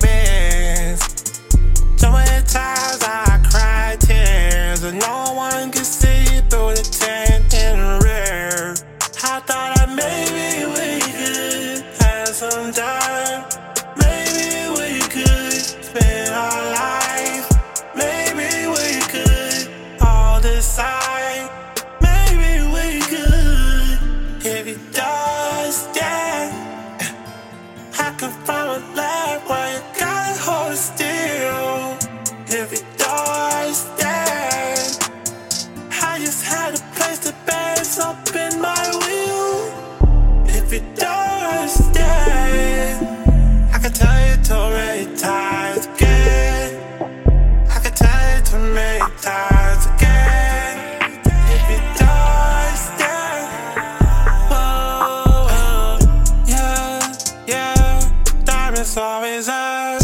bed. it's always us.